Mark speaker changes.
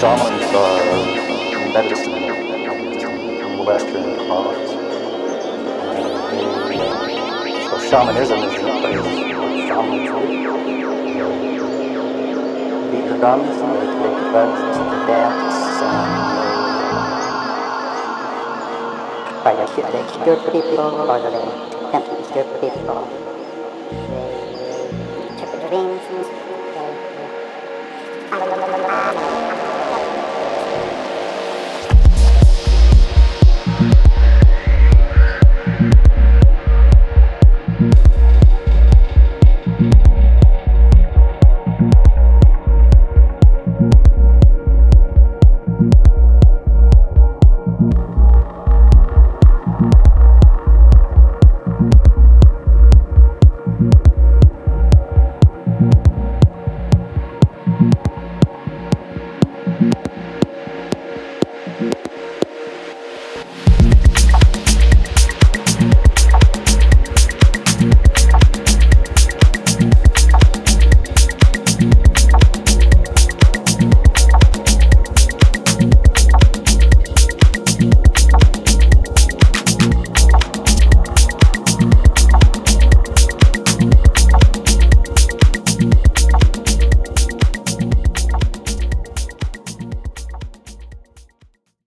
Speaker 1: shamans are medicine and Western models. So shamanism is shamanism. Beat your drums, make drugs, dance, and
Speaker 2: by the good people or the tempting good people. They interpret dreams.